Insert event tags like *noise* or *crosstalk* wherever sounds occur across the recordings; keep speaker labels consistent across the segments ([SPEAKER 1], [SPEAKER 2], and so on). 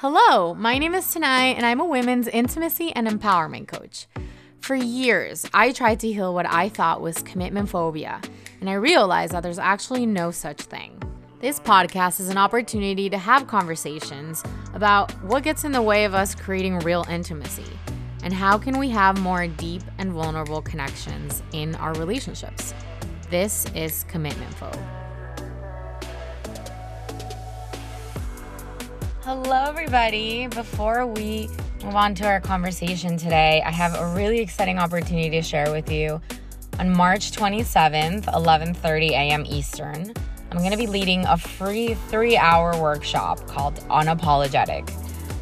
[SPEAKER 1] Hello, my name is Tanai, and I'm a women's intimacy and empowerment coach. For years, I tried to heal what I thought was commitment phobia, and I realized that there's actually no such thing. This podcast is an opportunity to have conversations about what gets in the way of us creating real intimacy and how can we have more deep and vulnerable connections in our relationships. This is Commitment Phobe. Hello, everybody. Before we move on to our conversation today, I have a really exciting opportunity to share with you. On March 27th, 11:30 a.m. Eastern, I'm going to be leading a free 3-hour workshop called Unapologetic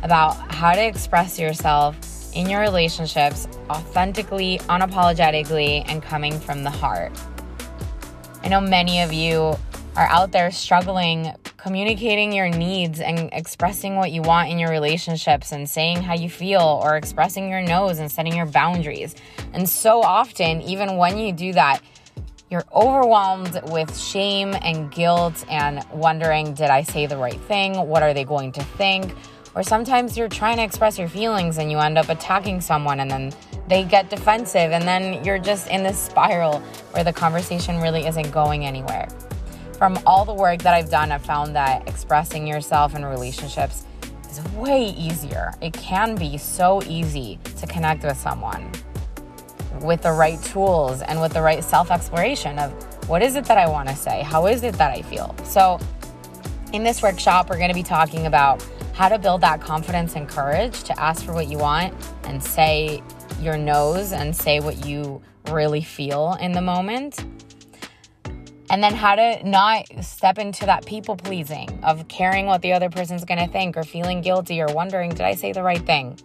[SPEAKER 1] about how to express yourself in your relationships authentically, unapologetically, and coming from the heart. I know many of you are out there struggling communicating your needs and expressing what you want in your relationships and saying how you feel or expressing your no's and setting your boundaries. And so often, even when you do that, you're overwhelmed with shame and guilt and wondering, did I say the right thing? What are they going to think? Or sometimes you're trying to express your feelings and you end up attacking someone and then they get defensive and then you're just in this spiral where the conversation really isn't going anywhere from all the work that I've done, I've found that expressing yourself in relationships is way easier. It can be so easy to connect with someone with the right tools and with the right self exploration of what is it that I want to say? How is it that I feel? So, in this workshop, we're going to be talking about how to build that confidence and courage to ask for what you want and say your no's and say what you really feel in the moment and then how to not step into that people pleasing of caring what the other person's going to think or feeling guilty or wondering, did I say the right thing?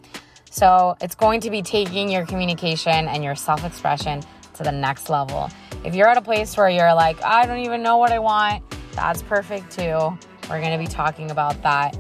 [SPEAKER 1] So it's going to be taking your communication and your self expression to the next level. If you're at a place where you're like, I don't even know what I want, that's perfect too. We're going to be talking about that.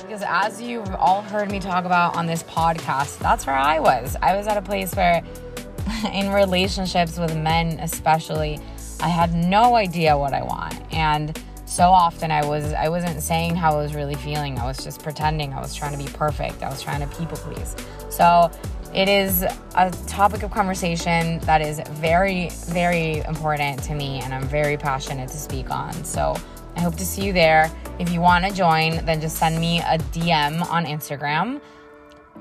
[SPEAKER 1] Because as you've all heard me talk about on this podcast, that's where I was. I was at a place where, *laughs* in relationships with men especially, I had no idea what I want. And so often I was I wasn't saying how I was really feeling. I was just pretending I was trying to be perfect. I was trying to people please. So it is a topic of conversation that is very very important to me and I'm very passionate to speak on. So I hope to see you there. If you want to join, then just send me a DM on Instagram.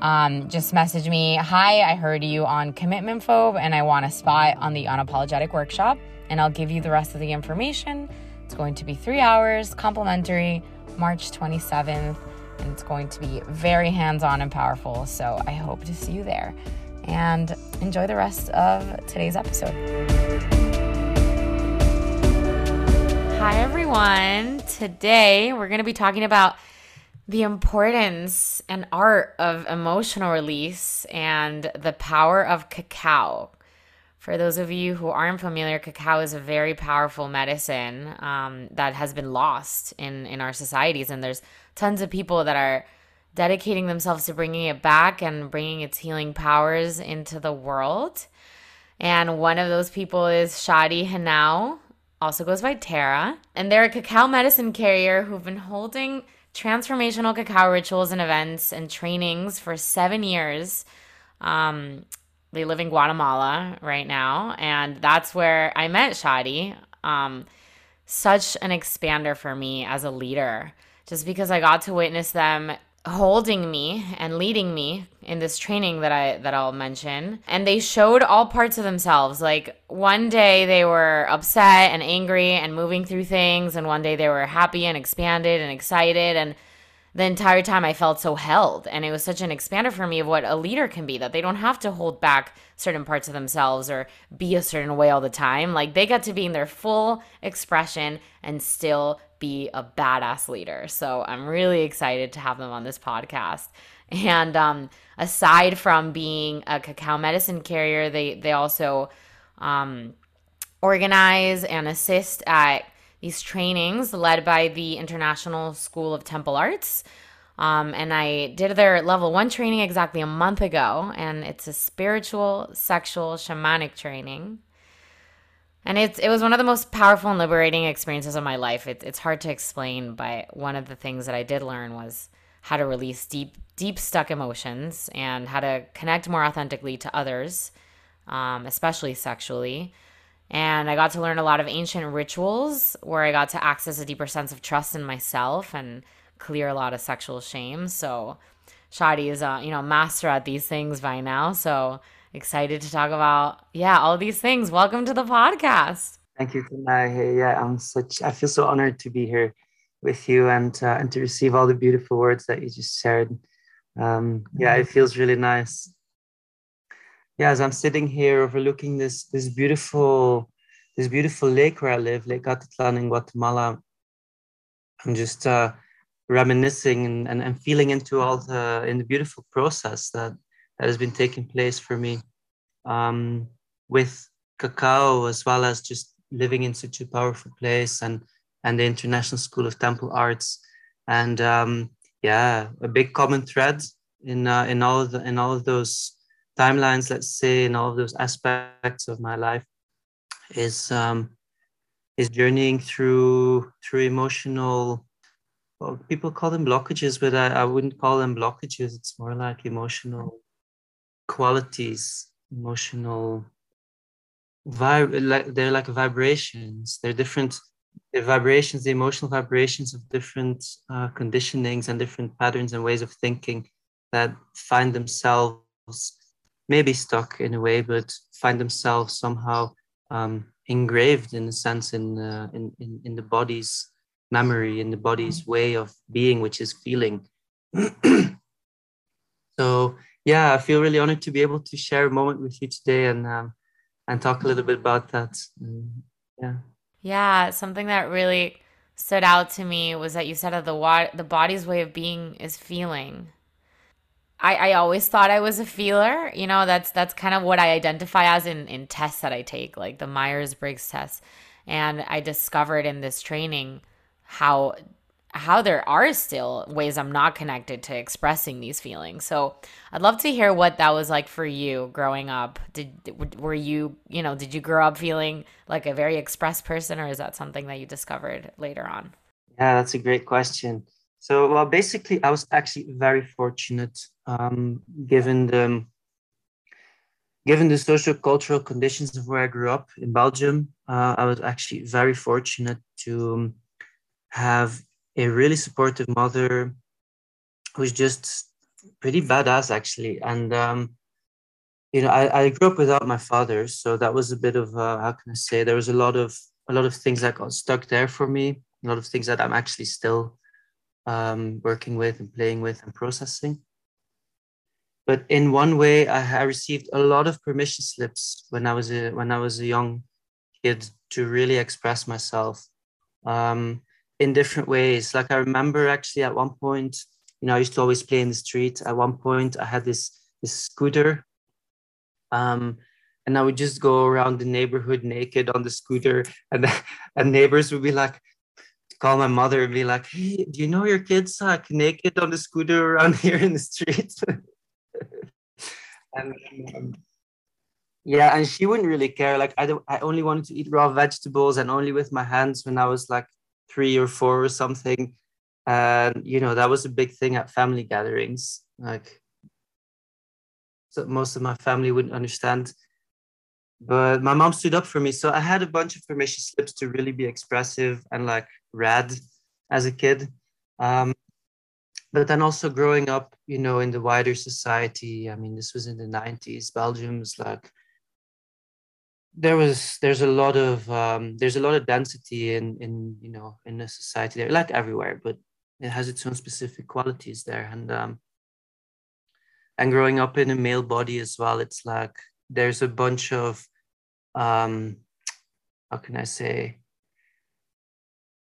[SPEAKER 1] Um, just message me, Hi, I heard you on Commitment Phobe and I want a spot on the Unapologetic Workshop and I'll give you the rest of the information. It's going to be three hours, complimentary, March 27th, and it's going to be very hands on and powerful. So I hope to see you there and enjoy the rest of today's episode. Hi, everyone. Today we're going to be talking about the importance and art of emotional release and the power of cacao. For those of you who aren't familiar, cacao is a very powerful medicine um, that has been lost in, in our societies. And there's tons of people that are dedicating themselves to bringing it back and bringing its healing powers into the world. And one of those people is Shadi Henao, also goes by Tara. And they're a cacao medicine carrier who've been holding transformational cacao rituals and events and trainings for seven years. Um, they live in Guatemala right now, and that's where I met Shadi. Um, such an expander for me as a leader, just because I got to witness them holding me and leading me in this training that I that I'll mention. And they showed all parts of themselves. Like one day they were upset and angry and moving through things and one day they were happy and expanded and excited. And the entire time I felt so held. And it was such an expander for me of what a leader can be that they don't have to hold back certain parts of themselves or be a certain way all the time. Like they got to be in their full expression and still be a badass leader. So I'm really excited to have them on this podcast. And um, aside from being a cacao medicine carrier, they, they also um, organize and assist at these trainings led by the International School of Temple Arts. Um, and I did their level one training exactly a month ago, and it's a spiritual, sexual, shamanic training. And it's it was one of the most powerful and liberating experiences of my life. It, it's hard to explain, but one of the things that I did learn was how to release deep, deep stuck emotions and how to connect more authentically to others, um, especially sexually. And I got to learn a lot of ancient rituals where I got to access a deeper sense of trust in myself and clear a lot of sexual shame. So Shadi is a you know master at these things by now. So excited to talk about yeah all these things. Welcome to the podcast.
[SPEAKER 2] Thank you, Tanai. Yeah, I'm such. I feel so honored to be here with you and uh, and to receive all the beautiful words that you just shared. Um, yeah, it feels really nice. Yeah, as I'm sitting here overlooking this this beautiful this beautiful lake where I live, Lake Atitlan in Guatemala, I'm just uh, reminiscing and, and, and feeling into all the in the beautiful process that that has been taking place for me um, with cacao as well as just living in such a powerful place and and the International School of Temple Arts. And um, yeah a big common thread in uh, in all of the in all of those timelines let's say in all of those aspects of my life is um, is journeying through through emotional well, people call them blockages, but I, I wouldn't call them blockages. It's more like emotional qualities, emotional vibe. Like they're like vibrations. They're different. The vibrations, the emotional vibrations of different uh, conditionings and different patterns and ways of thinking that find themselves maybe stuck in a way, but find themselves somehow um, engraved in a sense in, uh, in, in in the body's memory in the body's mm-hmm. way of being, which is feeling. *clears throat* so yeah, I feel really honored to be able to share a moment with you today and um, and talk a little bit about that. yeah.
[SPEAKER 1] Yeah, something that really stood out to me was that you said that the the body's way of being is feeling. I, I always thought I was a feeler. You know, that's that's kind of what I identify as in, in tests that I take, like the Myers Briggs test. And I discovered in this training how how there are still ways I'm not connected to expressing these feelings. So I'd love to hear what that was like for you growing up. Did were you, you know, did you grow up feeling like a very expressed person or is that something that you discovered later on?
[SPEAKER 2] Yeah, that's a great question. So, well, basically, I was actually very fortunate um, given the given the social cultural conditions of where I grew up in Belgium. Uh, I was actually very fortunate to um, have a really supportive mother who's just pretty badass actually and um, you know I, I grew up without my father so that was a bit of uh, how can i say there was a lot of a lot of things that got stuck there for me a lot of things that i'm actually still um, working with and playing with and processing but in one way I, I received a lot of permission slips when i was a when i was a young kid to really express myself um, in different ways. Like I remember actually at one point, you know, I used to always play in the street. At one point, I had this this scooter, um, and I would just go around the neighborhood naked on the scooter, and *laughs* and neighbors would be like, call my mother and be like, "Hey, do you know your kids like naked on the scooter around *laughs* here in the street?" and um, yeah, and she wouldn't really care. Like I don't, I only wanted to eat raw vegetables and only with my hands when I was like three or four or something and you know that was a big thing at family gatherings like so most of my family wouldn't understand but my mom stood up for me. So i had a bunch of permission slips to really be expressive and like rad as a kid. Um, but then also growing up you know in the wider society i mean this was in the 90s belgium's like there was there's a lot of um, there's a lot of density in in you know in the society there like everywhere but it has its own specific qualities there. And um, and growing up in a male body as well it's like there's a bunch of um, how can i say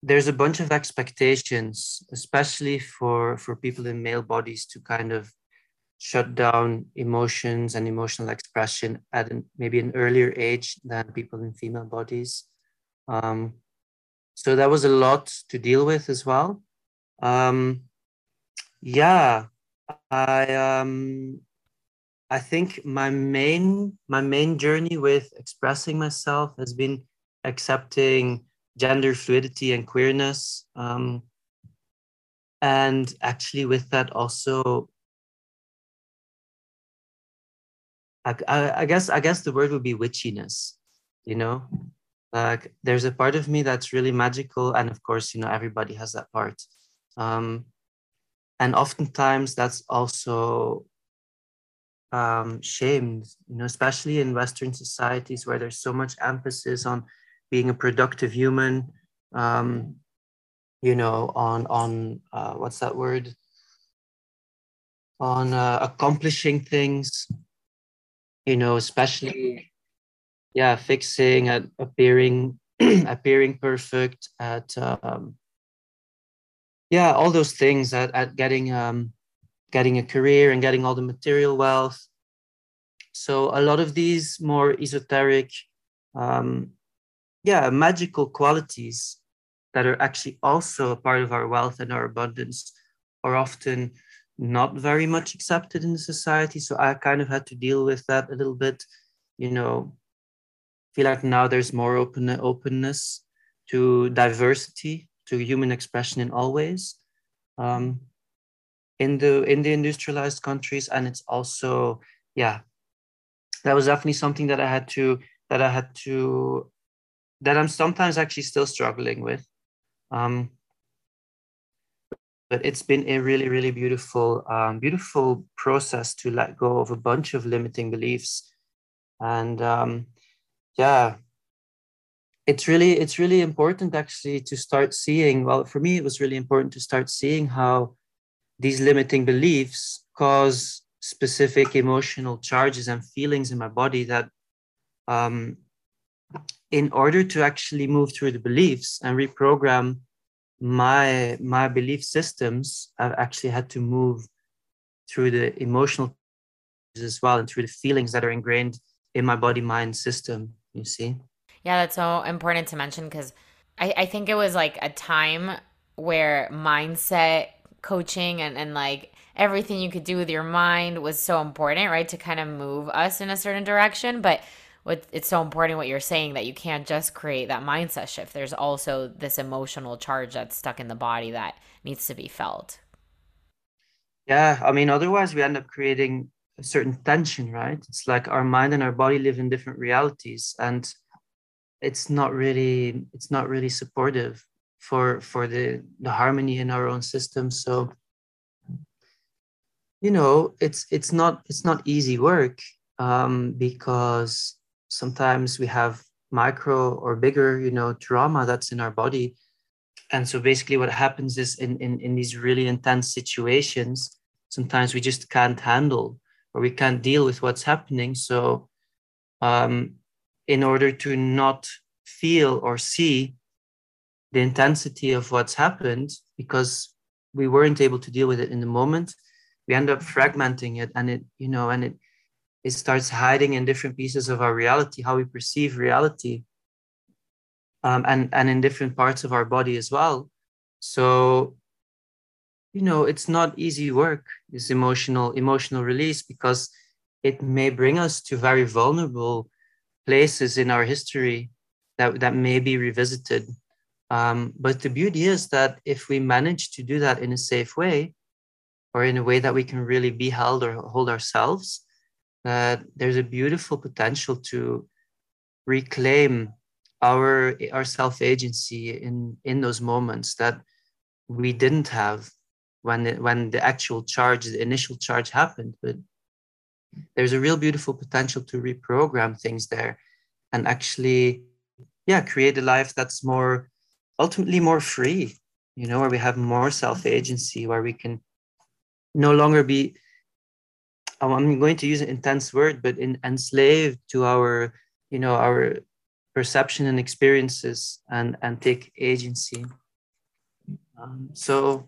[SPEAKER 2] there's a bunch of expectations especially for for people in male bodies to kind of shut down emotions and emotional expression at an, maybe an earlier age than people in female bodies. Um, so that was a lot to deal with as well. Um, yeah, I um, I think my main my main journey with expressing myself has been accepting gender fluidity and queerness. Um, and actually with that also I, I, I guess i guess the word would be witchiness you know like there's a part of me that's really magical and of course you know everybody has that part um and oftentimes that's also um shamed you know especially in western societies where there's so much emphasis on being a productive human um you know on on uh, what's that word? On uh, accomplishing things you know especially yeah fixing at appearing *clears throat* appearing perfect at um, yeah all those things at, at getting um getting a career and getting all the material wealth so a lot of these more esoteric um yeah magical qualities that are actually also a part of our wealth and our abundance are often not very much accepted in the society. So I kind of had to deal with that a little bit. You know, feel like now there's more open openness to diversity, to human expression in all ways. Um, in the in the industrialized countries, and it's also yeah, that was definitely something that I had to that I had to that I'm sometimes actually still struggling with. Um, but it's been a really, really beautiful, um, beautiful process to let go of a bunch of limiting beliefs, and um, yeah, it's really, it's really important actually to start seeing. Well, for me, it was really important to start seeing how these limiting beliefs cause specific emotional charges and feelings in my body that um, in order to actually move through the beliefs and reprogram my my belief systems i've actually had to move through the emotional as well and through the feelings that are ingrained in my body mind system you see?
[SPEAKER 1] Yeah that's so important to mention because I, I think it was like a time where mindset coaching and, and like everything you could do with your mind was so important right to kind of move us in a certain direction but what it's so important what you're saying that you can't just create that mindset shift. There's also this emotional charge that's stuck in the body that needs to be felt.
[SPEAKER 2] Yeah, I mean, otherwise we end up creating a certain tension, right? It's like our mind and our body live in different realities, and it's not really it's not really supportive for for the the harmony in our own system. So you know, it's it's not it's not easy work um, because sometimes we have micro or bigger you know trauma that's in our body and so basically what happens is in, in in these really intense situations sometimes we just can't handle or we can't deal with what's happening so um, in order to not feel or see the intensity of what's happened because we weren't able to deal with it in the moment we end up fragmenting it and it you know and it it starts hiding in different pieces of our reality, how we perceive reality, um, and and in different parts of our body as well. So, you know, it's not easy work. This emotional emotional release because it may bring us to very vulnerable places in our history that that may be revisited. Um, but the beauty is that if we manage to do that in a safe way, or in a way that we can really be held or hold ourselves, that there's a beautiful potential to reclaim our our self agency in in those moments that we didn't have when it, when the actual charge the initial charge happened. But there's a real beautiful potential to reprogram things there and actually yeah create a life that's more ultimately more free you know where we have more self agency where we can no longer be I'm going to use an intense word, but in, enslaved to our, you know, our perception and experiences and, and take agency. Um, so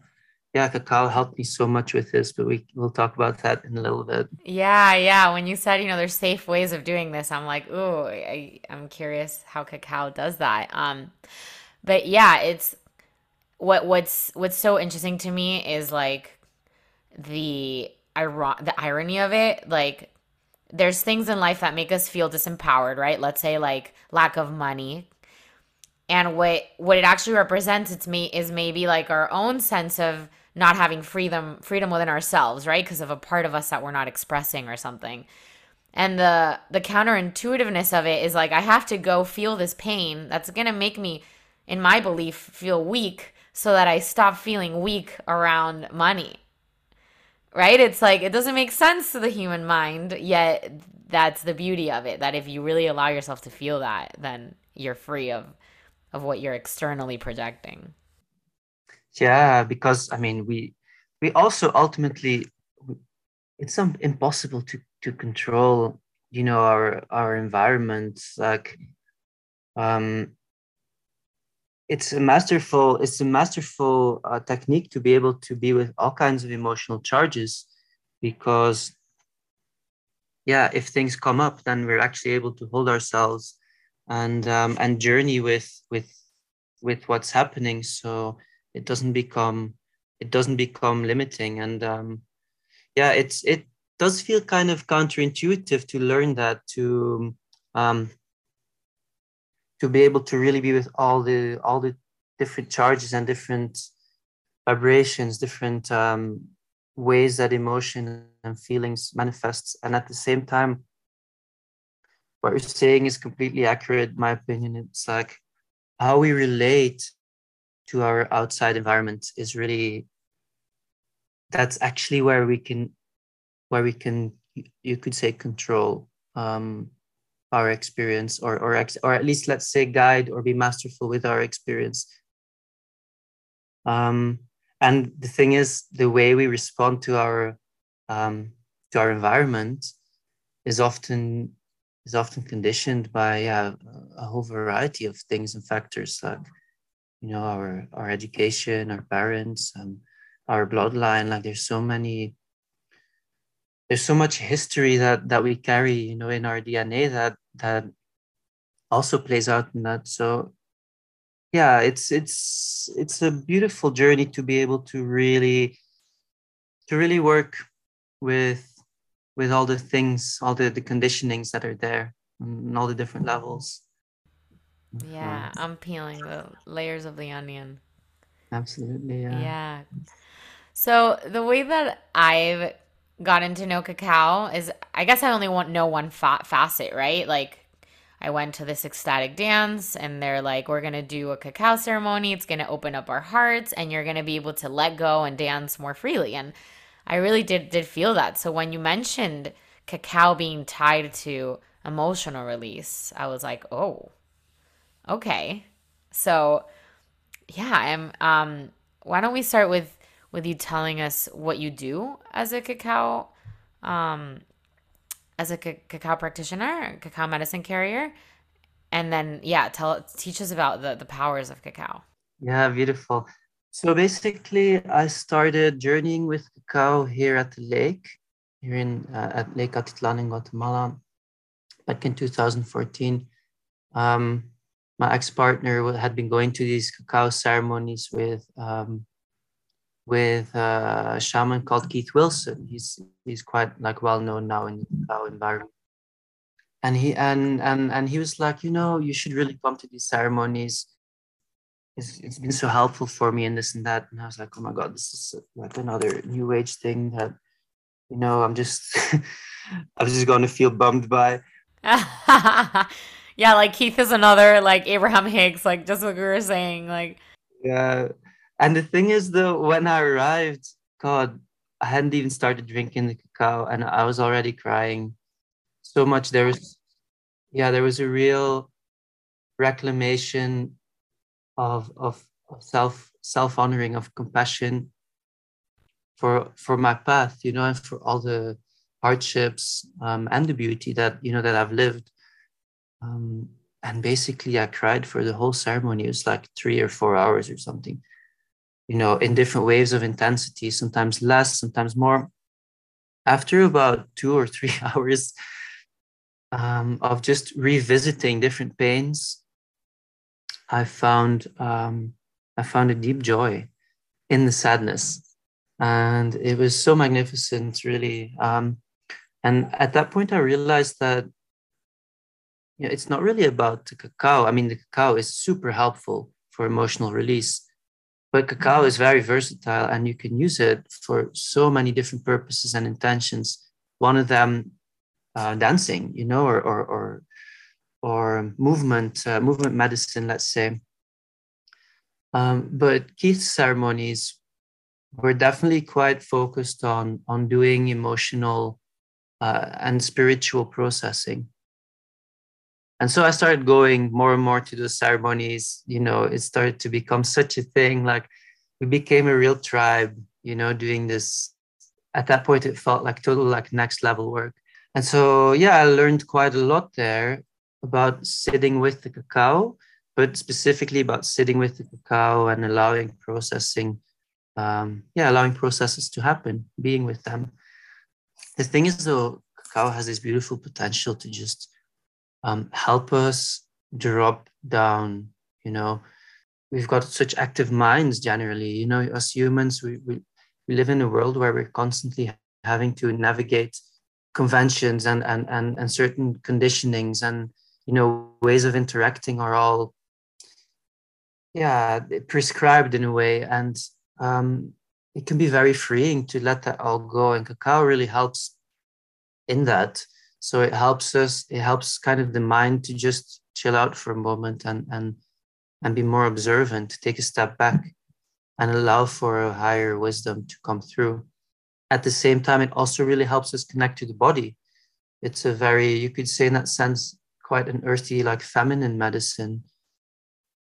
[SPEAKER 2] yeah, Cacao helped me so much with this, but we will talk about that in a little bit.
[SPEAKER 1] Yeah, yeah. When you said, you know, there's safe ways of doing this, I'm like, oh, I, I'm curious how Cacao does that. Um, but yeah, it's what what's what's so interesting to me is like the iron- the irony of it like there's things in life that make us feel disempowered right let's say like lack of money and what what it actually represents to me is maybe like our own sense of not having freedom freedom within ourselves, right? Because of a part of us that we're not expressing or something. And the the counterintuitiveness of it is like I have to go feel this pain that's going to make me in my belief feel weak so that I stop feeling weak around money. Right? It's like it doesn't make sense to the human mind, yet that's the beauty of it that if you really allow yourself to feel that, then you're free of of what you're externally projecting.
[SPEAKER 2] Yeah, because I mean, we we also ultimately it's impossible to to control, you know, our our environment. Like, um, it's a masterful it's a masterful uh, technique to be able to be with all kinds of emotional charges, because yeah, if things come up, then we're actually able to hold ourselves and um, and journey with with with what's happening. So it doesn't become it doesn't become limiting. And um, yeah it's it does feel kind of counterintuitive to learn that to um, to be able to really be with all the all the different charges and different vibrations different um, ways that emotion and feelings manifests. And at the same time what you're saying is completely accurate my opinion. It's like how we relate to our outside environment is really that's actually where we can where we can you could say control um, our experience or or ex, or at least let's say guide or be masterful with our experience. Um, and the thing is the way we respond to our um, to our environment is often is often conditioned by yeah, a whole variety of things and factors like you know our our education our parents and our bloodline. Like there's so many there's so much history that that we carry you know in our dna that that also plays out in that so yeah it's it's it's a beautiful journey to be able to really to really work with with all the things, all the, the conditionings that are there and all the different levels.
[SPEAKER 1] Yeah, I'm peeling the layers of the onion.
[SPEAKER 2] Absolutely. Yeah.
[SPEAKER 1] Yeah. So the way that I've gotten to know cacao is, I guess I only want know one fa- facet, right? Like, I went to this ecstatic dance, and they're like, "We're gonna do a cacao ceremony. It's gonna open up our hearts, and you're gonna be able to let go and dance more freely." And I really did did feel that. So when you mentioned cacao being tied to emotional release, I was like, "Oh. Okay." So yeah, I'm um why don't we start with with you telling us what you do as a cacao um as a c- cacao practitioner, cacao medicine carrier, and then yeah, tell teach us about the the powers of cacao.
[SPEAKER 2] Yeah, beautiful. So basically, I started journeying with cacao here at the lake, here in uh, at Lake Atitlan in Guatemala, back in 2014. Um, my ex-partner had been going to these cacao ceremonies with um, with uh, a shaman called Keith Wilson. He's he's quite like well known now in our environment. And he and and and he was like, you know, you should really come to these ceremonies it's, it's been so helpful for me and this and that and i was like oh my god this is like another new age thing that you know i'm just *laughs* i'm just going to feel bummed by *laughs*
[SPEAKER 1] yeah like keith is another like abraham hicks like just what we were saying like
[SPEAKER 2] yeah and the thing is though when i arrived god i hadn't even started drinking the cacao and i was already crying so much. There was yeah there was a real reclamation of of, of self self honoring of compassion for for my path you know and for all the hardships um, and the beauty that you know that i've lived. Um, and basically i cried for the whole ceremony. It was like three or four hours or something you know in different waves of intensity sometimes less sometimes more after about two or three *laughs* hours um, of just revisiting different pains I found um, I found a deep joy in the sadness, and it was so magnificent, really. Um, and at that point, I realized that you know, it's not really about the cacao. I mean, the cacao is super helpful for emotional release, but cacao is very versatile and you can use it for so many different purposes and intentions. One of them uh, dancing you know or or or, or movement uh, movement medicine let's say. Um, but keith's ceremonies were definitely quite focused on on doing emotional uh, and spiritual processing and so i started going more and more to those ceremonies you know it started to become such a thing like we became a real tribe you know doing this. At that point it felt like total like next level work. And so yeah i learned quite a lot there about sitting with the cacao but specifically about sitting with the cacao and allowing processing um, yeah allowing processes to happen being with them. The thing is though cacao has this beautiful potential to just um, help us drop down you know? We've got such active minds generally you know? As humans we, we, we live in a world where we're constantly having to navigate conventions and, and and and certain conditionings and you know ways of interacting are all yeah prescribed in a way. And um, it can be very freeing to let that all go. And cacao really helps in that so it helps us it helps kind of the mind to just chill out for a moment and and and be more observant take a step back and allow for a higher wisdom to come through. At the same time it also really helps us connect to the body. It's a very you could say in that sense quite an earthy like feminine medicine.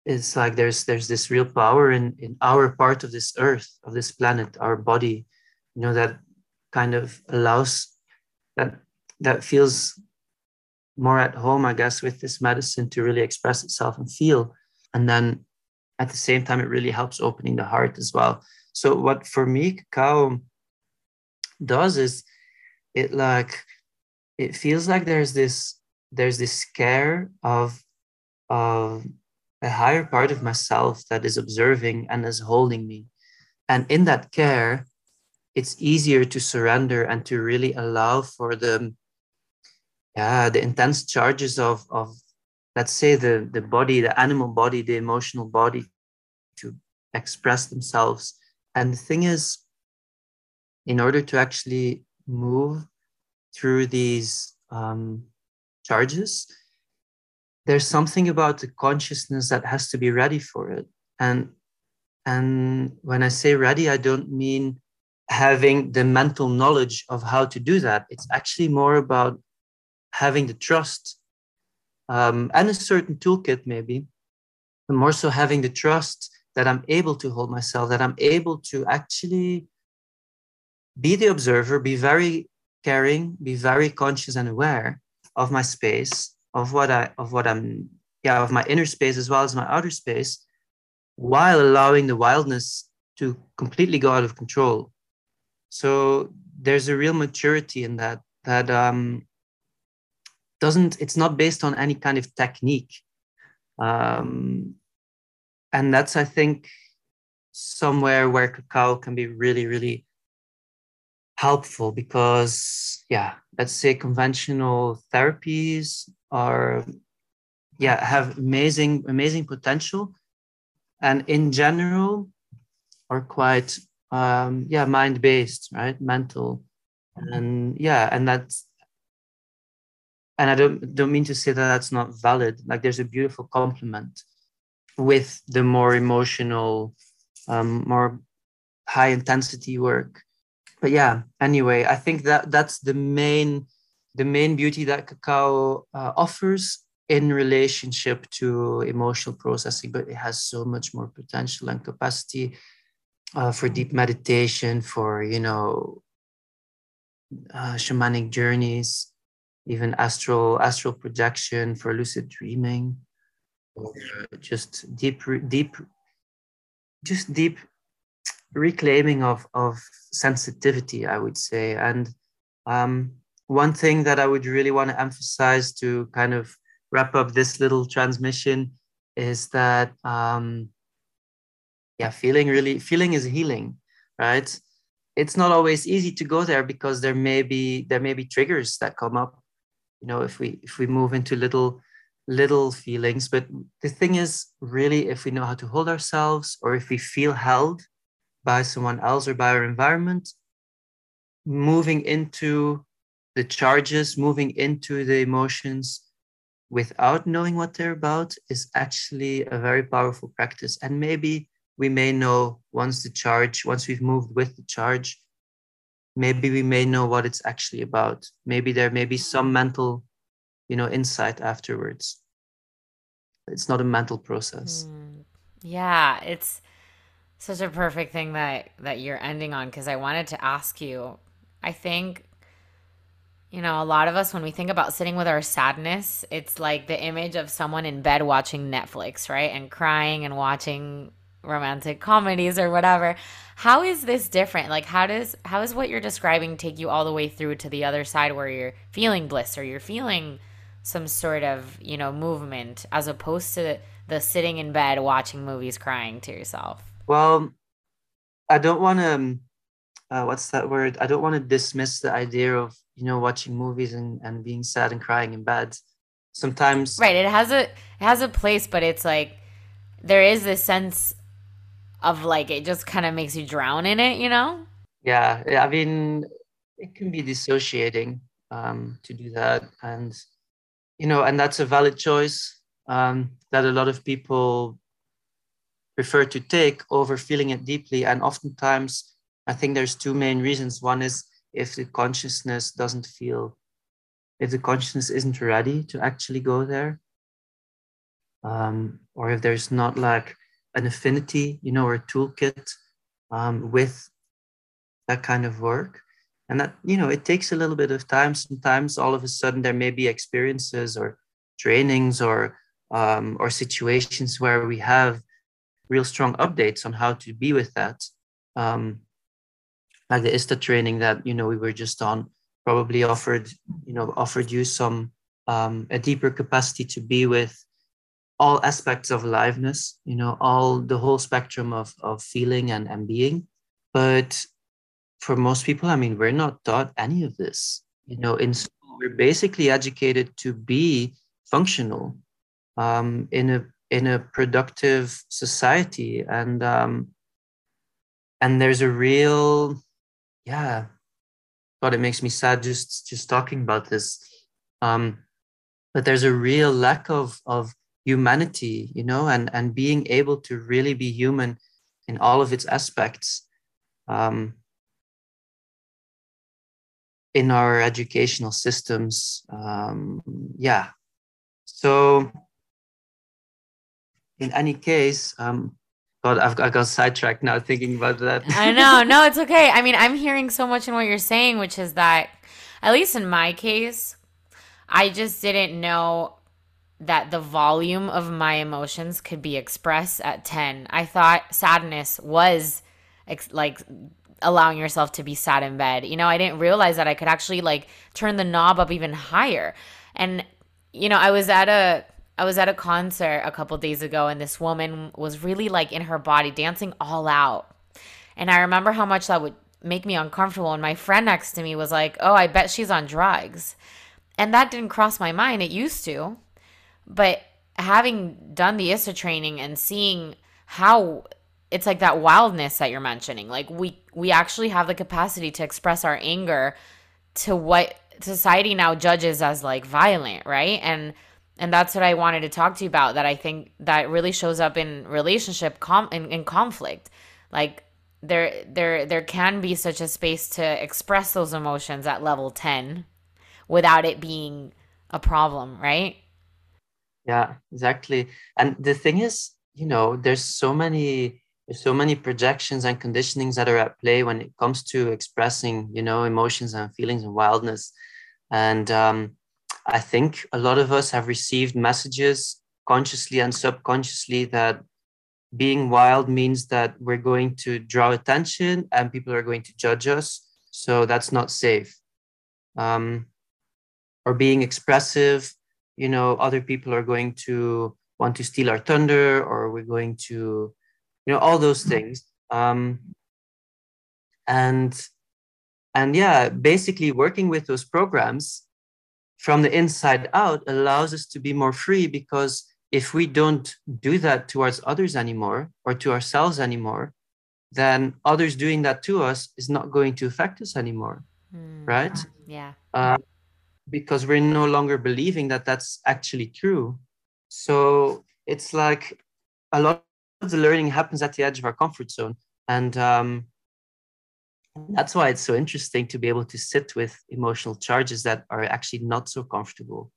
[SPEAKER 2] It's like there's there's this real power in in our part of this earth of this planet our body you know that kind of allows that that feels more at home, I guess, with this medicine to really express itself and feel. And then at the same time, it really helps opening the heart as well. So what for me cacao does is it like it feels like there's this there's this care of of a higher part of myself that is observing and is holding me. And in that care, it's easier to surrender and to really allow for the yeah the intense charges of of let's say the the body the animal body the emotional body to express themselves. And the thing is in order to actually move through these um, charges there's something about the consciousness that has to be ready for it. And and when i say ready i don't mean having the mental knowledge of how to do that. It's actually more about having the trust um, and a certain toolkit, maybe, but more so having the trust that I'm able to hold myself, that I'm able to actually be the observer, be very caring, be very conscious and aware of my space, of what I of what I'm yeah, of my inner space as well as my outer space, while allowing the wildness to completely go out of control. So there's a real maturity in that that um, doesn't it's not based on any kind of technique. Um, and that's i think somewhere where cacao can be really really helpful because yeah let's say conventional therapies are yeah have amazing amazing potential. And in general are quite um yeah mind based right? Mental. And yeah and that's and I don't don't mean to say that that's not valid. Like there's a beautiful complement with the more emotional, um, more high intensity work. But yeah, anyway, I think that that's the main the main beauty that cacao uh, offers in relationship to emotional processing. But it has so much more potential and capacity uh, for deep meditation, for you know, uh, shamanic journeys even astral astral projection for lucid dreaming or just deep deep just deep reclaiming of of sensitivity i would say. And um, one thing that i would really want to emphasize to kind of wrap up this little transmission is that um, yeah feeling really feeling is healing right? It's not always easy to go there because there may be there may be triggers that come up you know if we if we move into little little feelings. But the thing is, really, if we know how to hold ourselves or if we feel held by someone else or by our environment, moving into the charges, moving into the emotions without knowing what they're about is actually a very powerful practice. And maybe we may know once the charge, once we've moved with the charge, maybe we may know what it's actually about. Maybe there may be some mental, you know, insight afterwards. It's not a mental process. Mm,
[SPEAKER 1] yeah, it's such a perfect thing that that you're ending on because I wanted to ask you. I think you know, a lot of us, when we think about sitting with our sadness, it's like the image of someone in bed watching Netflix, right? And crying and watching romantic comedies or whatever. How is this different? Like how does how is what you're describing take you all the way through to the other side where you're feeling bliss or you're feeling some sort of, you know, movement as opposed to the sitting in bed watching movies crying to yourself?
[SPEAKER 2] Well, I don't want to um, uh, what's that word? I don't want to dismiss the idea of you know watching movies and, and being sad and crying in bed sometimes
[SPEAKER 1] right it has a it has a place but it's like there is this sense of like it just kind of makes you drown in it you know?
[SPEAKER 2] Yeah i mean it can be dissociating um, to do that and you know and that's a valid choice um, that a lot of people prefer to take over feeling it deeply and oftentimes i think there's two main reasons. One is if the consciousness doesn't feel, if the consciousness isn't ready to actually go there, um, or if there's not like an affinity, you know, or a toolkit um, with that kind of work. And that, you know, it takes a little bit of time. Sometimes all of a sudden there may be experiences or trainings or um, or situations where we have real strong updates on how to be with that. Um, like the ISTA training that you know we were just on probably offered you know offered you some um, a deeper capacity to be with all aspects of aliveness you know all the whole spectrum of of feeling and and being. But for most people i mean we're not taught any of this you know in school. We're basically educated to be functional um, in a in a productive society. And um, and there's a real yeah god it makes me sad just just talking about this. Um but there's a real lack of of humanity you know and and being able to really be human in all of its aspects um in our educational systems um yeah so in any case um God, I've, I got sidetracked now thinking about that. *laughs*
[SPEAKER 1] I know. No, it's okay. I mean, I'm hearing so much in what you're saying, which is that, at least in my case, I just didn't know that the volume of my emotions could be expressed at 10. I thought sadness was ex- like allowing yourself to be sad in bed. You know, I didn't realize that I could actually like turn the knob up even higher. And, you know, I was at a I was at a concert a couple days ago and this woman was really like in her body dancing all out. And I remember how much that would make me uncomfortable. And my friend next to me was like, Oh, I bet she's on drugs. And that didn't cross my mind. It used to. But having done the ISTA training and seeing how it's like that wildness that you're mentioning, like we we actually have the capacity to express our anger to what society now judges as like violent, right? And and that's what I wanted to talk to you about. That I think that really shows up in relationship com in, in conflict. Like there there there can be such a space to express those emotions at level 10 without it being a problem, right?
[SPEAKER 2] Yeah, exactly. And the thing is, you know, there's so many there's so many projections and conditionings that are at play when it comes to expressing, you know, emotions and feelings and wildness. And um, I think a lot of us have received messages consciously and subconsciously that being wild means that we're going to draw attention and people are going to judge us. So that's not safe. Um, or being expressive, you know, other people are going to want to steal our thunder or we're going to, you know, all those things. Um, and and yeah, basically working with those programs from the inside out allows us to be more free because if we don't do that towards others anymore or to ourselves anymore, then others doing that to us is not going to affect us anymore. Mm. Right?
[SPEAKER 1] Yeah.
[SPEAKER 2] Uh, because we're no longer believing that that's actually true. So it's like a lot of the learning happens at the edge of our comfort zone. And um, that's why it's so interesting to be able to sit with emotional charges that are actually not so comfortable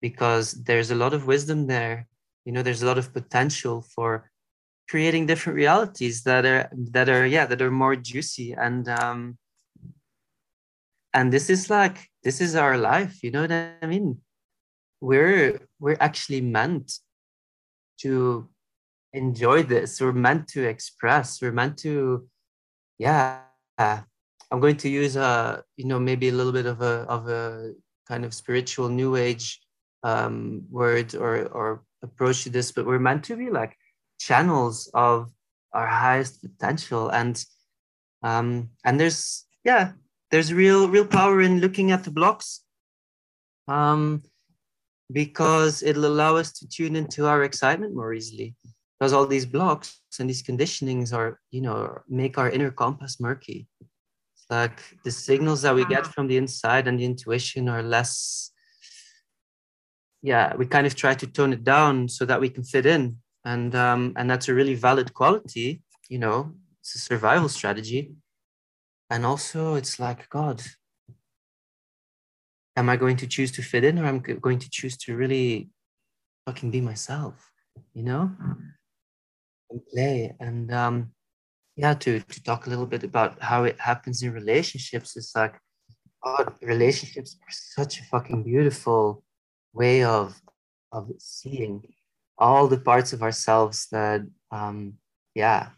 [SPEAKER 2] because there's a lot of wisdom there you know there's a lot of potential for creating different realities that are that are yeah that are more juicy and um and this is like this is our life you know what i mean? We're we're actually meant to enjoy this. We're meant to express. We're meant to yeah. I'm going to use a you know maybe a little bit of a of a kind of spiritual new age um word or or approach to this but we're meant to be like channels of our highest potential. And um and there's yeah there's real real power in looking at the blocks um because it'll allow us to tune into our excitement more easily. Because all these blocks and these conditionings are you know make our inner compass murky. It's like the signals that we get from the inside and the intuition are less yeah we kind of try to tone it down so that we can fit in. And um and that's a really valid quality you know it's a survival strategy and also it's like god am i going to choose to fit in or i'm going to choose to really fucking be myself you know? And play. And um yeah to to talk a little bit about how it happens in relationships it's like god relationships are such a fucking beautiful way of of seeing all the parts of ourselves that um yeah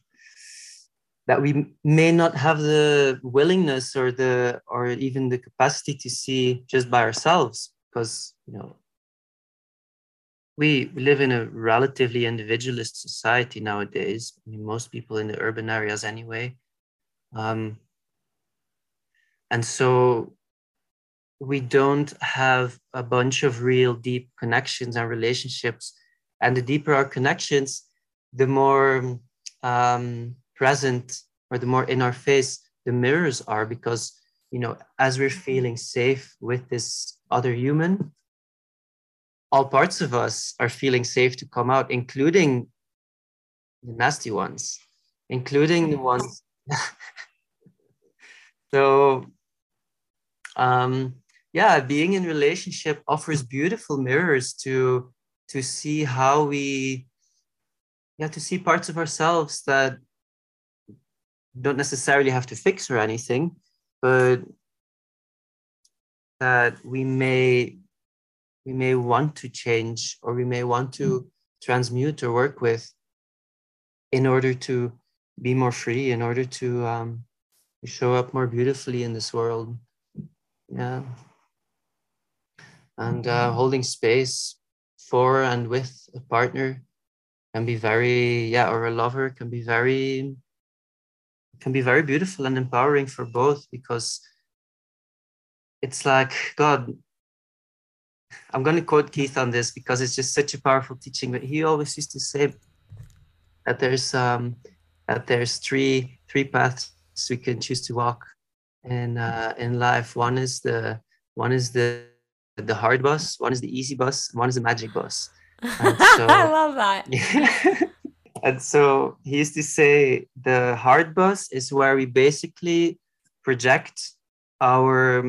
[SPEAKER 2] that we may not have the willingness or the or even the capacity to see just by ourselves because you know we live in a relatively individualist society nowadays I mean, most people in the urban areas anyway um, and so we don't have a bunch of real deep connections and relationships. And the deeper our connections, the more um, present or the more in our face the mirrors are because you know as we're feeling safe with this other human all parts of us are feeling safe to come out including the nasty ones including the ones *laughs* so um yeah being in relationship offers beautiful mirrors to to see how we yeah to see parts of ourselves that don't necessarily have to fix or anything but that we may we may want to change or we may want to mm. transmute or work with in order to be more free in order to um, show up more beautifully in this world. Yeah. And uh, holding space for and with a partner can be very yeah or a lover can be very can be very beautiful and empowering for both because it's like god i'm going to quote keith on this because it's just such a powerful teaching but he always used to say that there's um that there's three three paths we can choose to walk in uh, in life one is the one is the the hard bus, one is the easy bus, one is the magic bus. *laughs*
[SPEAKER 1] So, I love that. *laughs*
[SPEAKER 2] and so he used to say the hard bus is where we basically project our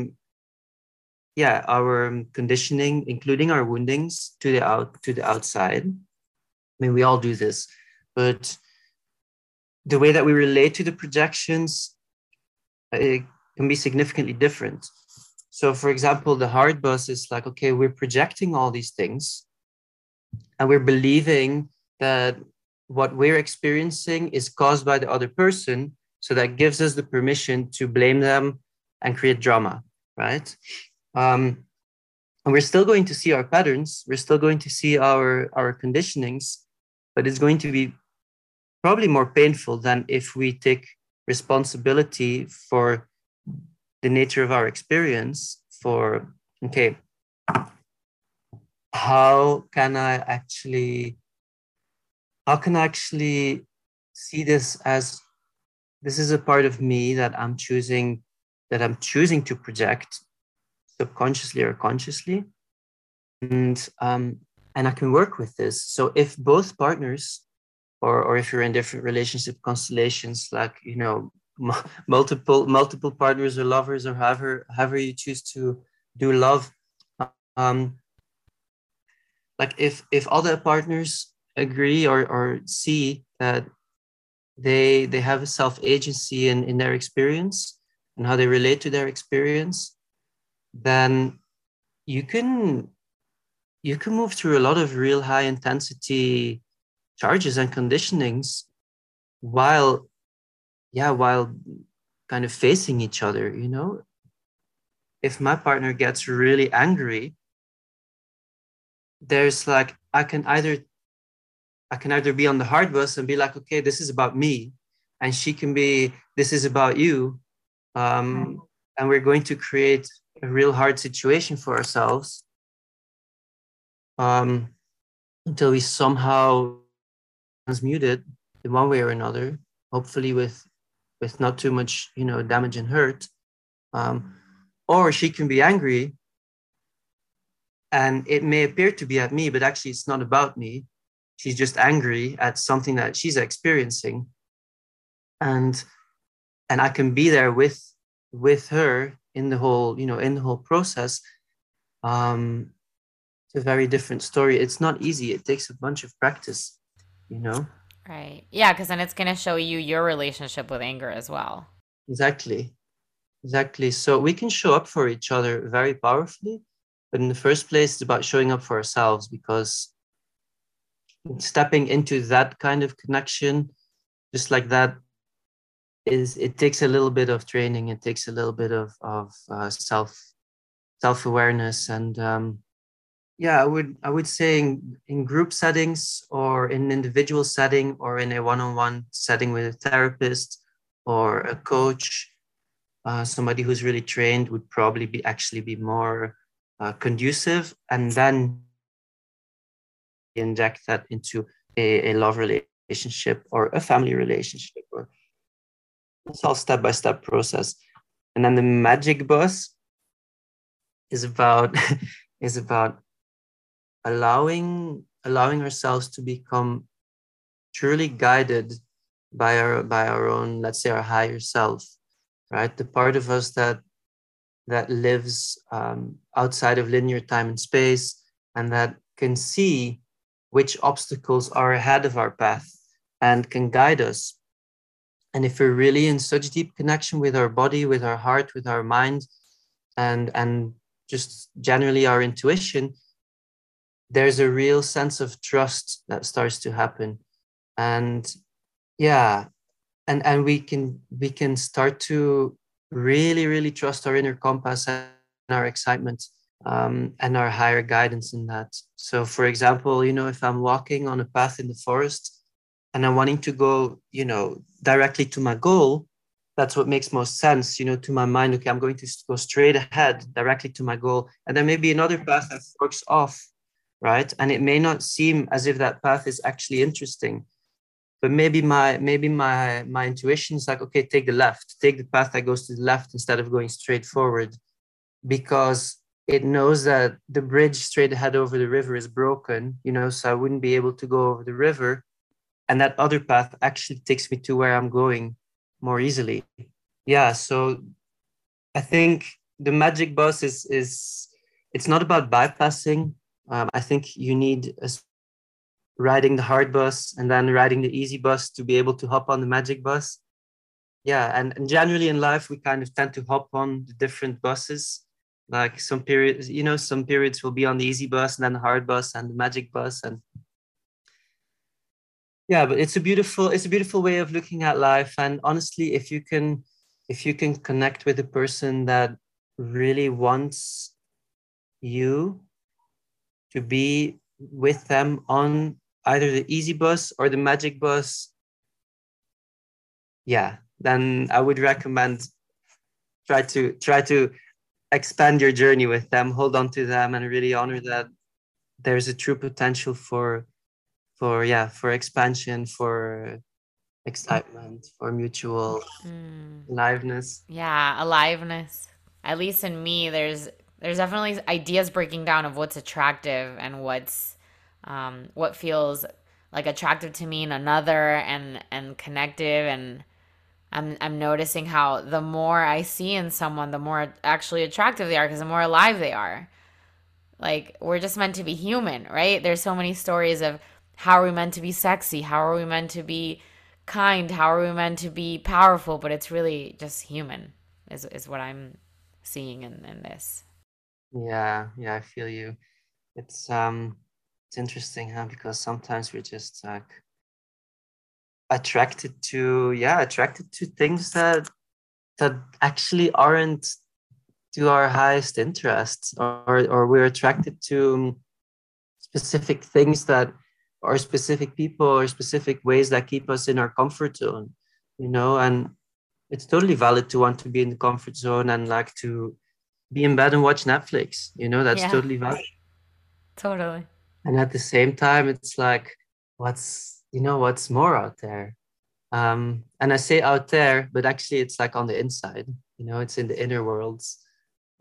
[SPEAKER 2] yeah our conditioning including our woundings to the out to the outside. I mean we all do this but the way that we relate to the projections it can be significantly different. So, for example, the hard bus is like, okay, we're projecting all these things and we're believing that what we're experiencing is caused by the other person. So that gives us the permission to blame them and create drama, right? Um, and we're still going to see our patterns, we're still going to see our, our conditionings, but it's going to be probably more painful than if we take responsibility for the nature of our experience for okay how can I actually how can I actually see this as this is a part of me that I'm choosing that I'm choosing to project subconsciously or consciously and um, and I can work with this. So if both partners, or or if you're in different relationship constellations, like you know, *laughs* m- multiple multiple partners or lovers, or however however you choose to do love, um, like if if the partners agree or or see that they they have a self agency in in their experience and how they relate to their experience, then you can you can move through a lot of real high intensity charges and conditionings while yeah while kind of facing each other you know? If my partner gets really angry there's like i can either i can either be on the hard bus and be like okay this is about me and she can be this is about you um, and we're going to create a real hard situation for ourselves um, until we somehow transmute it in one way or another, hopefully with with not too much, you know, damage and hurt. Um, or she can be angry and it may appear to be at me, but actually it's not about me. She's just angry at something that she's experiencing. And and I can be there with with her in the whole, you know, in the whole process. Um, it's a very different story. It's not easy. It takes a bunch of practice, you know?
[SPEAKER 1] Right. Yeah, because then it's going to show you your relationship with anger as well.
[SPEAKER 2] Exactly. Exactly. So we can show up for each other very powerfully. But in the first place, it's about showing up for ourselves because stepping into that kind of connection, just like that, is it takes a little bit of training. It takes a little bit of of uh, self self awareness and um, yeah i would i would say in, in group settings or in individual setting or in a one-on-one setting with a therapist or a coach uh, somebody who's really trained would probably be actually be more uh, conducive and then inject that into a, a love relationship or a family relationship or it's all step-by-step process. And then the magic bus is about *laughs* is about allowing allowing ourselves to become truly guided by our by our own let's say our higher self right? The part of us that that lives um, outside of linear time and space and that can see which obstacles are ahead of our path and can guide us. And if we're really in such deep connection with our body with our heart with our mind and and just generally our intuition there's a real sense of trust that starts to happen. And yeah and and we can we can start to really really trust our inner compass and our excitement um, and our higher guidance in that. So for example you know if i'm walking on a path in the forest and i'm wanting to go you know directly to my goal that's what makes most sense you know to my mind okay i'm going to go straight ahead directly to my goal. And then maybe another path that forks off right? And it may not seem as if that path is actually interesting but maybe my maybe my my intuition is like okay take the left take the path that goes to the left instead of going straight forward because it knows that the bridge straight ahead over the river is broken you know so i wouldn't be able to go over the river and that other path actually takes me to where i'm going more easily yeah so i think the magic bus is is it's not about bypassing um, I think you need a, riding the hard bus and then riding the easy bus to be able to hop on the magic bus. Yeah, and, and generally in life, we kind of tend to hop on the different buses. Like some periods, you know, some periods will be on the easy bus and then the hard bus and the magic bus. And yeah, but it's a beautiful, it's a beautiful way of looking at life. And honestly, if you can, if you can connect with a person that really wants you to be with them on either the easy bus or the magic bus yeah then i would recommend try to try to expand your journey with them hold on to them and really honor that there's a true potential for for yeah for expansion for excitement for mutual mm. aliveness
[SPEAKER 1] yeah aliveness at least in me there's there's definitely ideas breaking down of what's attractive and what's um, what feels like attractive to me and another and and connective and I'm I'm noticing how the more I see in someone, the more actually attractive they are because the more alive they are. Like we're just meant to be human, right? There's so many stories of how are we meant to be sexy? How are we meant to be kind? How are we meant to be powerful? But it's really just human, is is what I'm seeing in, in this.
[SPEAKER 2] Yeah, yeah, I feel you. It's um it's interesting, huh? Because sometimes we're just like attracted to yeah, attracted to things that that actually aren't to our highest interests or or we're attracted to um, specific things that or specific people or specific ways that keep us in our comfort zone you know? And it's totally valid to want to be in the comfort zone and like to be in bed and watch netflix you know? That's yeah. totally valid.
[SPEAKER 1] Totally.
[SPEAKER 2] And at the same time it's like what's you know what's more out there um and i say out there but actually it's like on the inside you know it's in the inner worlds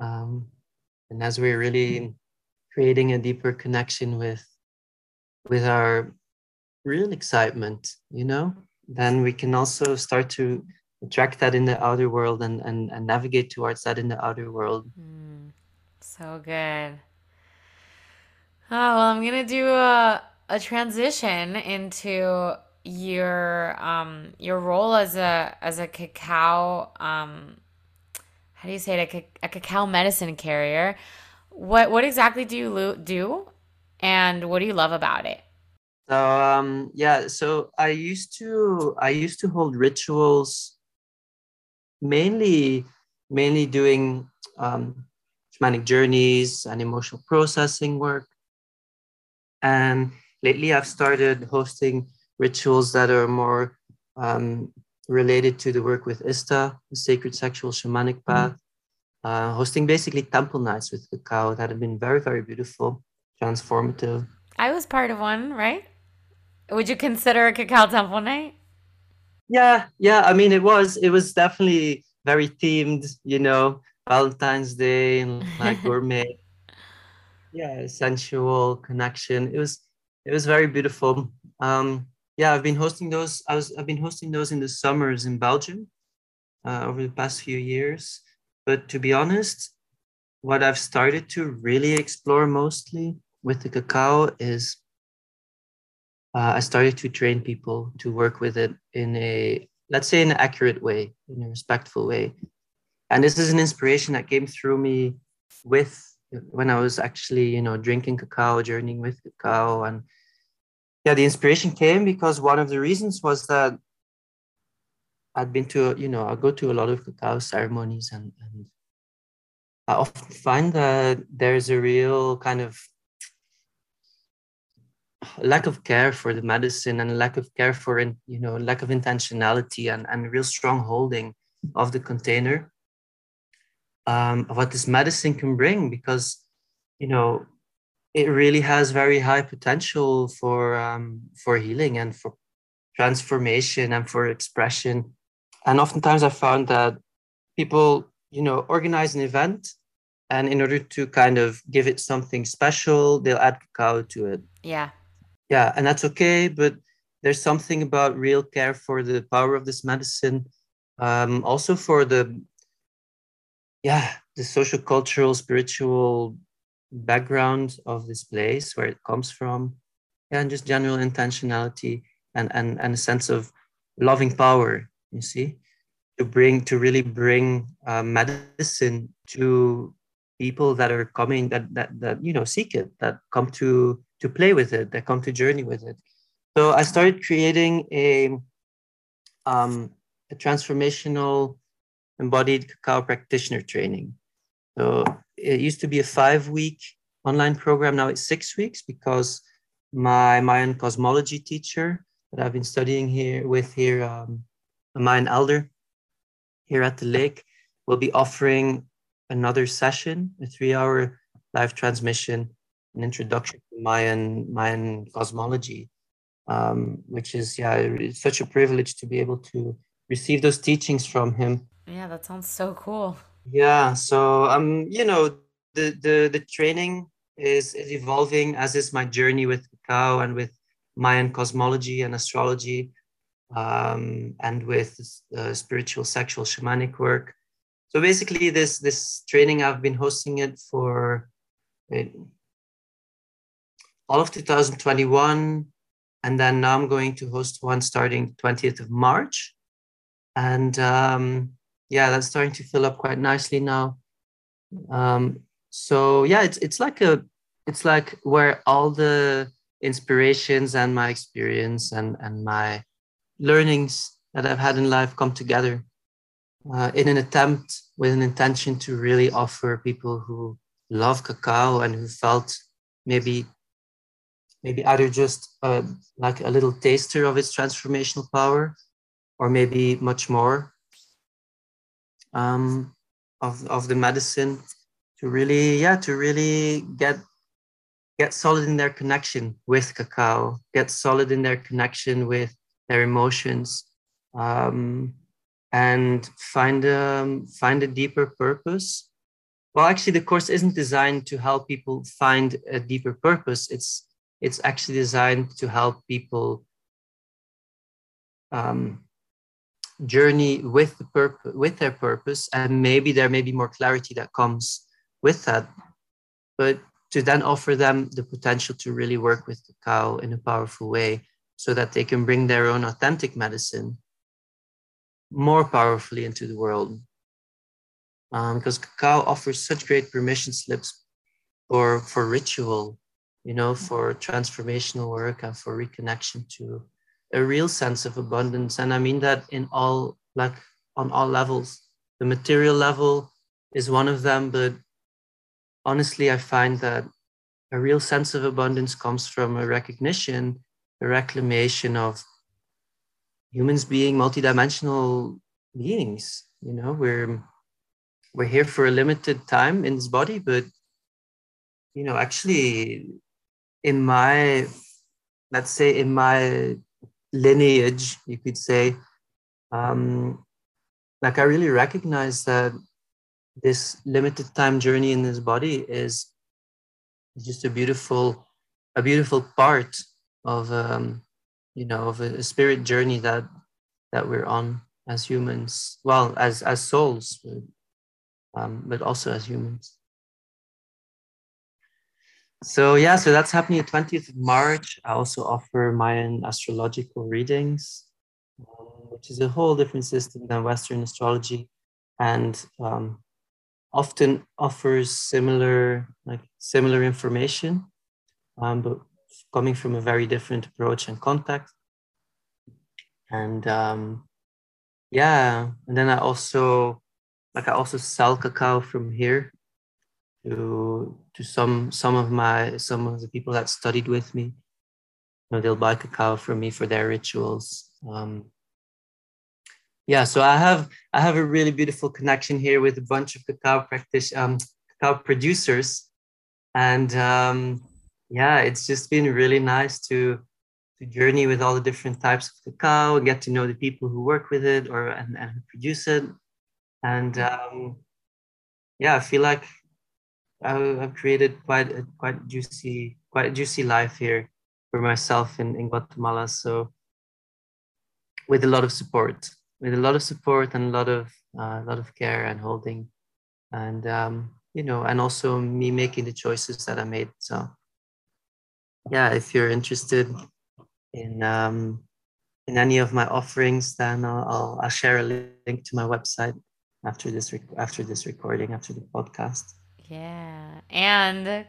[SPEAKER 2] um and as we're really creating a deeper connection with with our real excitement, you know, then we can also start to attract that in the outer world and, and, and navigate towards that in the outer world.
[SPEAKER 1] Mm, so good. Oh, well, I'm to do a, a transition into your um your role as a as a cacao um how do you say it a, a cacao medicine carrier what what exactly do you do and what do you love about it?
[SPEAKER 2] So um, yeah, so I used to I used to hold rituals, mainly mainly doing um, shamanic journeys and emotional processing work. And lately, I've started hosting rituals that are more um, related to the work with Ista, the sacred sexual shamanic path. Mm-hmm. Uh, hosting basically temple nights with cacao that have been very, very beautiful transformative.
[SPEAKER 1] I was part of one, right? Would you consider a cacao temple night?
[SPEAKER 2] Yeah, yeah. I mean, it was it was definitely very themed. You know, Valentine's Day and like *laughs* gourmet. Yeah, sensual connection. It was it was very beautiful. Um, yeah, I've been hosting those. I was I've been hosting those in the summers in Belgium uh, over the past few years. But to be honest, what I've started to really explore mostly with the cacao is uh, I started to train people to work with it in a, let's say, an accurate way, in a respectful way. And this is an inspiration that came through me with when I was actually, you know, drinking cacao, journeying with cacao. And yeah, the inspiration came because one of the reasons was that I'd been to, you know, I go to a lot of cacao ceremonies and, and I often find that there's a real kind of lack of care for the medicine and lack of care for you know lack of intentionality and, and real strong holding of the container um, of what this medicine can bring because you know it really has very high potential for um, for healing and for transformation and for expression. And oftentimes i found that people you know organize an event and in order to kind of give it something special they'll add cacao to it.
[SPEAKER 1] Yeah.
[SPEAKER 2] Yeah and that's okay but there's something about real care for the power of this medicine um, also for the yeah the social cultural spiritual background of this place where it comes from yeah, and just general intentionality and, and and a sense of loving power you see to bring to really bring uh, medicine to people that are coming that that that you know seek it that come to to play with it, that come to journey with it. So I started creating a, um, a transformational embodied cacao practitioner training. So it used to be a five week online program. Now it's six weeks because my Mayan cosmology teacher that I've been studying here with here, um, a Mayan elder here at the lake, will be offering another session, a three hour live transmission an introduction to Mayan Mayan cosmology, um, which is yeah, it's such a privilege to be able to receive those teachings from him.
[SPEAKER 1] Yeah, that sounds so cool.
[SPEAKER 2] Yeah, so um, you know, the the the training is is evolving as is my journey with cacao and with Mayan cosmology and astrology, um, and with uh, spiritual, sexual, shamanic work. So basically, this this training I've been hosting it for all of 2021, and then now I'm going to host one starting 20th of March, and um, yeah, that's starting to fill up quite nicely now. Um, so yeah, it's it's like a it's like where all the inspirations and my experience and and my learnings that I've had in life come together uh, in an attempt with an intention to really offer people who love cacao and who felt maybe maybe either just uh, like a little taster of its transformational power or maybe much more um, of, of the medicine to really yeah to really get get solid in their connection with cacao get solid in their connection with their emotions um, and find a, find a deeper purpose. Well actually the course isn't designed to help people find a deeper purpose. It's it's actually designed to help people um, journey with the purpose with their purpose and maybe there may be more clarity that comes with that but to then offer them the potential to really work with the cow in a powerful way so that they can bring their own authentic medicine more powerfully into the world. Um, because cacao offers such great permission slips for, for ritual, you know, for transformational work and for reconnection to a real sense of abundance. And I mean that in all, like on all levels. The material level is one of them, but honestly, I find that a real sense of abundance comes from a recognition, a reclamation of humans being multidimensional beings. You know, we're we're here for a limited time in this body, but you know, actually, in my let's say in my lineage, you could say, um, like I really recognize that this limited time journey in this body is just a beautiful a beautiful part of um, you know of a, a spirit journey that that we're on as humans. Well as as souls um, but also as humans so yeah so that's happening the 20th of march i also offer mayan astrological readings um, which is a whole different system than western astrology and um, often offers similar like similar information um, but coming from a very different approach and context. And um, yeah, and then I also like I also sell cacao from here to to some some of my some of the people that studied with me. You know, they'll buy cacao from me for their rituals. Um, yeah, so I have I have a really beautiful connection here with a bunch of cacao practice um, cacao producers, and um, yeah, it's just been really nice to to journey with all the different types of cacao get to know the people who work with it or and, and produce it. And um, yeah, I feel like I've created quite a quite juicy, quite a juicy life here for myself in, in Guatemala. So with a lot of support, with a lot of support and a lot of uh, a lot of care and holding, and um, you know, and also me making the choices that I made. So yeah, if you're interested in um, in any of my offerings, then I'll, I'll, I'll share a link to my website after this rec- after this recording, after the podcast.
[SPEAKER 1] Yeah, and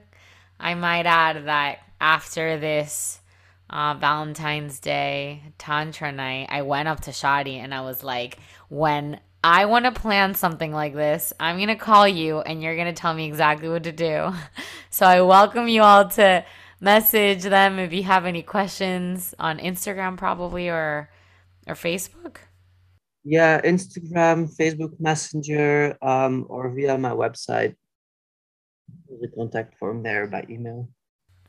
[SPEAKER 1] I might add that after this uh, Valentine's Day Tantra night, I went up to Shadi and I was like, when I want to plan something like this, I'm going to call you and you're going to tell me exactly what to do. *laughs* So I welcome you all to message them if you have any questions on Instagram, probably or or Facebook.
[SPEAKER 2] Yeah, Instagram, Facebook Messenger, um, or via my website. A contact form there by email.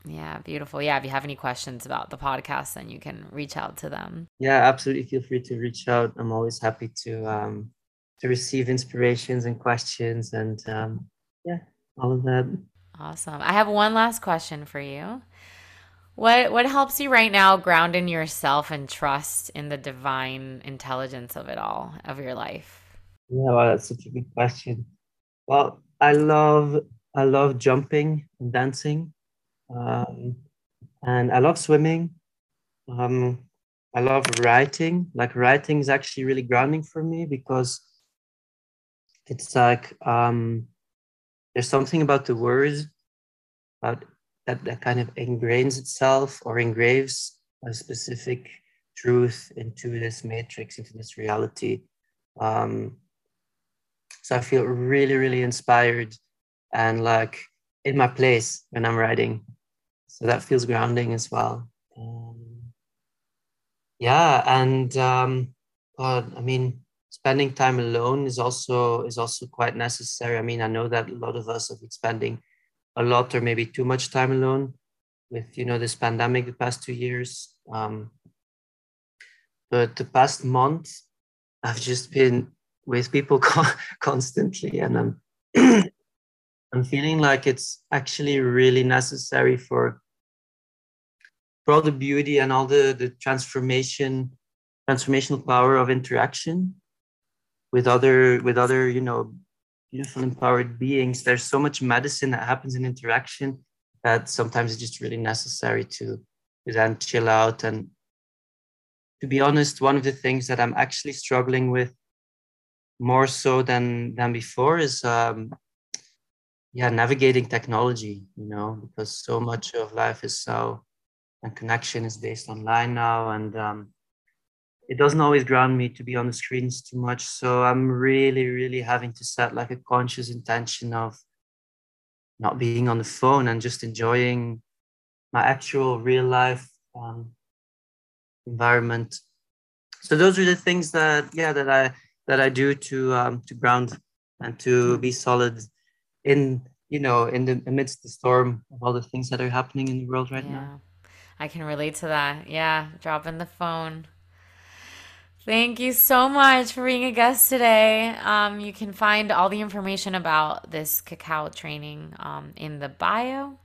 [SPEAKER 1] Yeah, beautiful. Yeah, if you have any questions about the podcast, then you can reach out to them.
[SPEAKER 2] Yeah, absolutely. Feel free to reach out. I'm always happy to um, to receive inspirations and questions and um, yeah, all of that.
[SPEAKER 1] Awesome. I have one last question for you. What what helps you right now ground in yourself and trust in the divine intelligence of it all of your life?
[SPEAKER 2] Yeah, well, that's such a good question. Well, I love I love jumping and dancing, um, and I love swimming. Um, I love writing. Like writing is actually really grounding for me because it's like um, there's something about the words about that, that kind of ingrains itself or engraves a specific truth into this matrix, into this reality. Um, so I feel really, really inspired and like in my place when I'm writing. So that feels grounding as well. Um, yeah, and um, God, I mean, spending time alone is also is also quite necessary. I mean, I know that a lot of us have been spending a lot or maybe too much time alone with you know this pandemic the past two years. Um, but the past month, I've just been with people *laughs* constantly, and I'm *clears throat* I'm feeling like it's actually really necessary for for all the beauty and all the the transformation transformational power of interaction with other with other you know beautiful empowered beings. There's so much medicine that happens in interaction that sometimes it's just really necessary to, then chill out. And to be honest one of the things that i'm actually struggling with more so than than before is um yeah navigating technology you know because so much of life is so and connection is based online now and um it doesn't always ground me to be on the screens too much. So I'm really, really having to set like a conscious intention of not being on the phone and just enjoying my actual real life um, environment. So those are the things that yeah that I that I do to um, to ground and to be solid in you know in the amidst the storm of all the things that are happening in the world right yeah. now.
[SPEAKER 1] I can relate to that. Yeah, dropping the phone. Thank you so much for being a guest today. Um, you can find all the information about this cacao training um, in the bio.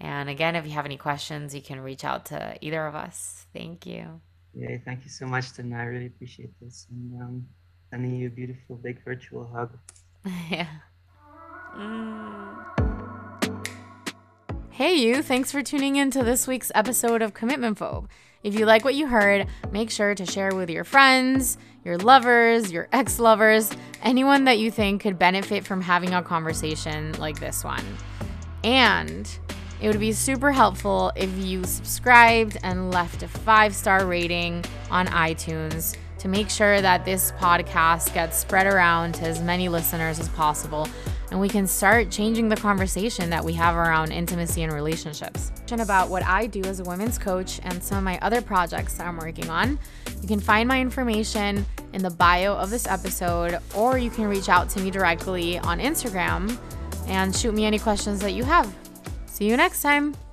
[SPEAKER 1] And again, if you have any questions, you can reach out to either of us. Thank you.
[SPEAKER 2] Yeah, thank you so much, Tina. I really appreciate this. And um, sending you a beautiful, big virtual hug. *laughs* yeah.
[SPEAKER 1] Mm. Hey, you. Thanks for tuning in to this week's episode of Commitment Phobe. If you like what you heard, make sure to share with your friends, your lovers, your ex lovers, anyone that you think could benefit from having a conversation like this one. And it would be super helpful if you subscribed and left a five star rating on iTunes to make sure that this podcast gets spread around to as many listeners as possible and we can start changing the conversation that we have around intimacy and relationships. About what I do as a women's coach and some of my other projects that I'm working on, you can find my information in the bio of this episode, or you can reach out to me directly on Instagram and shoot me any questions that you have. See you next time.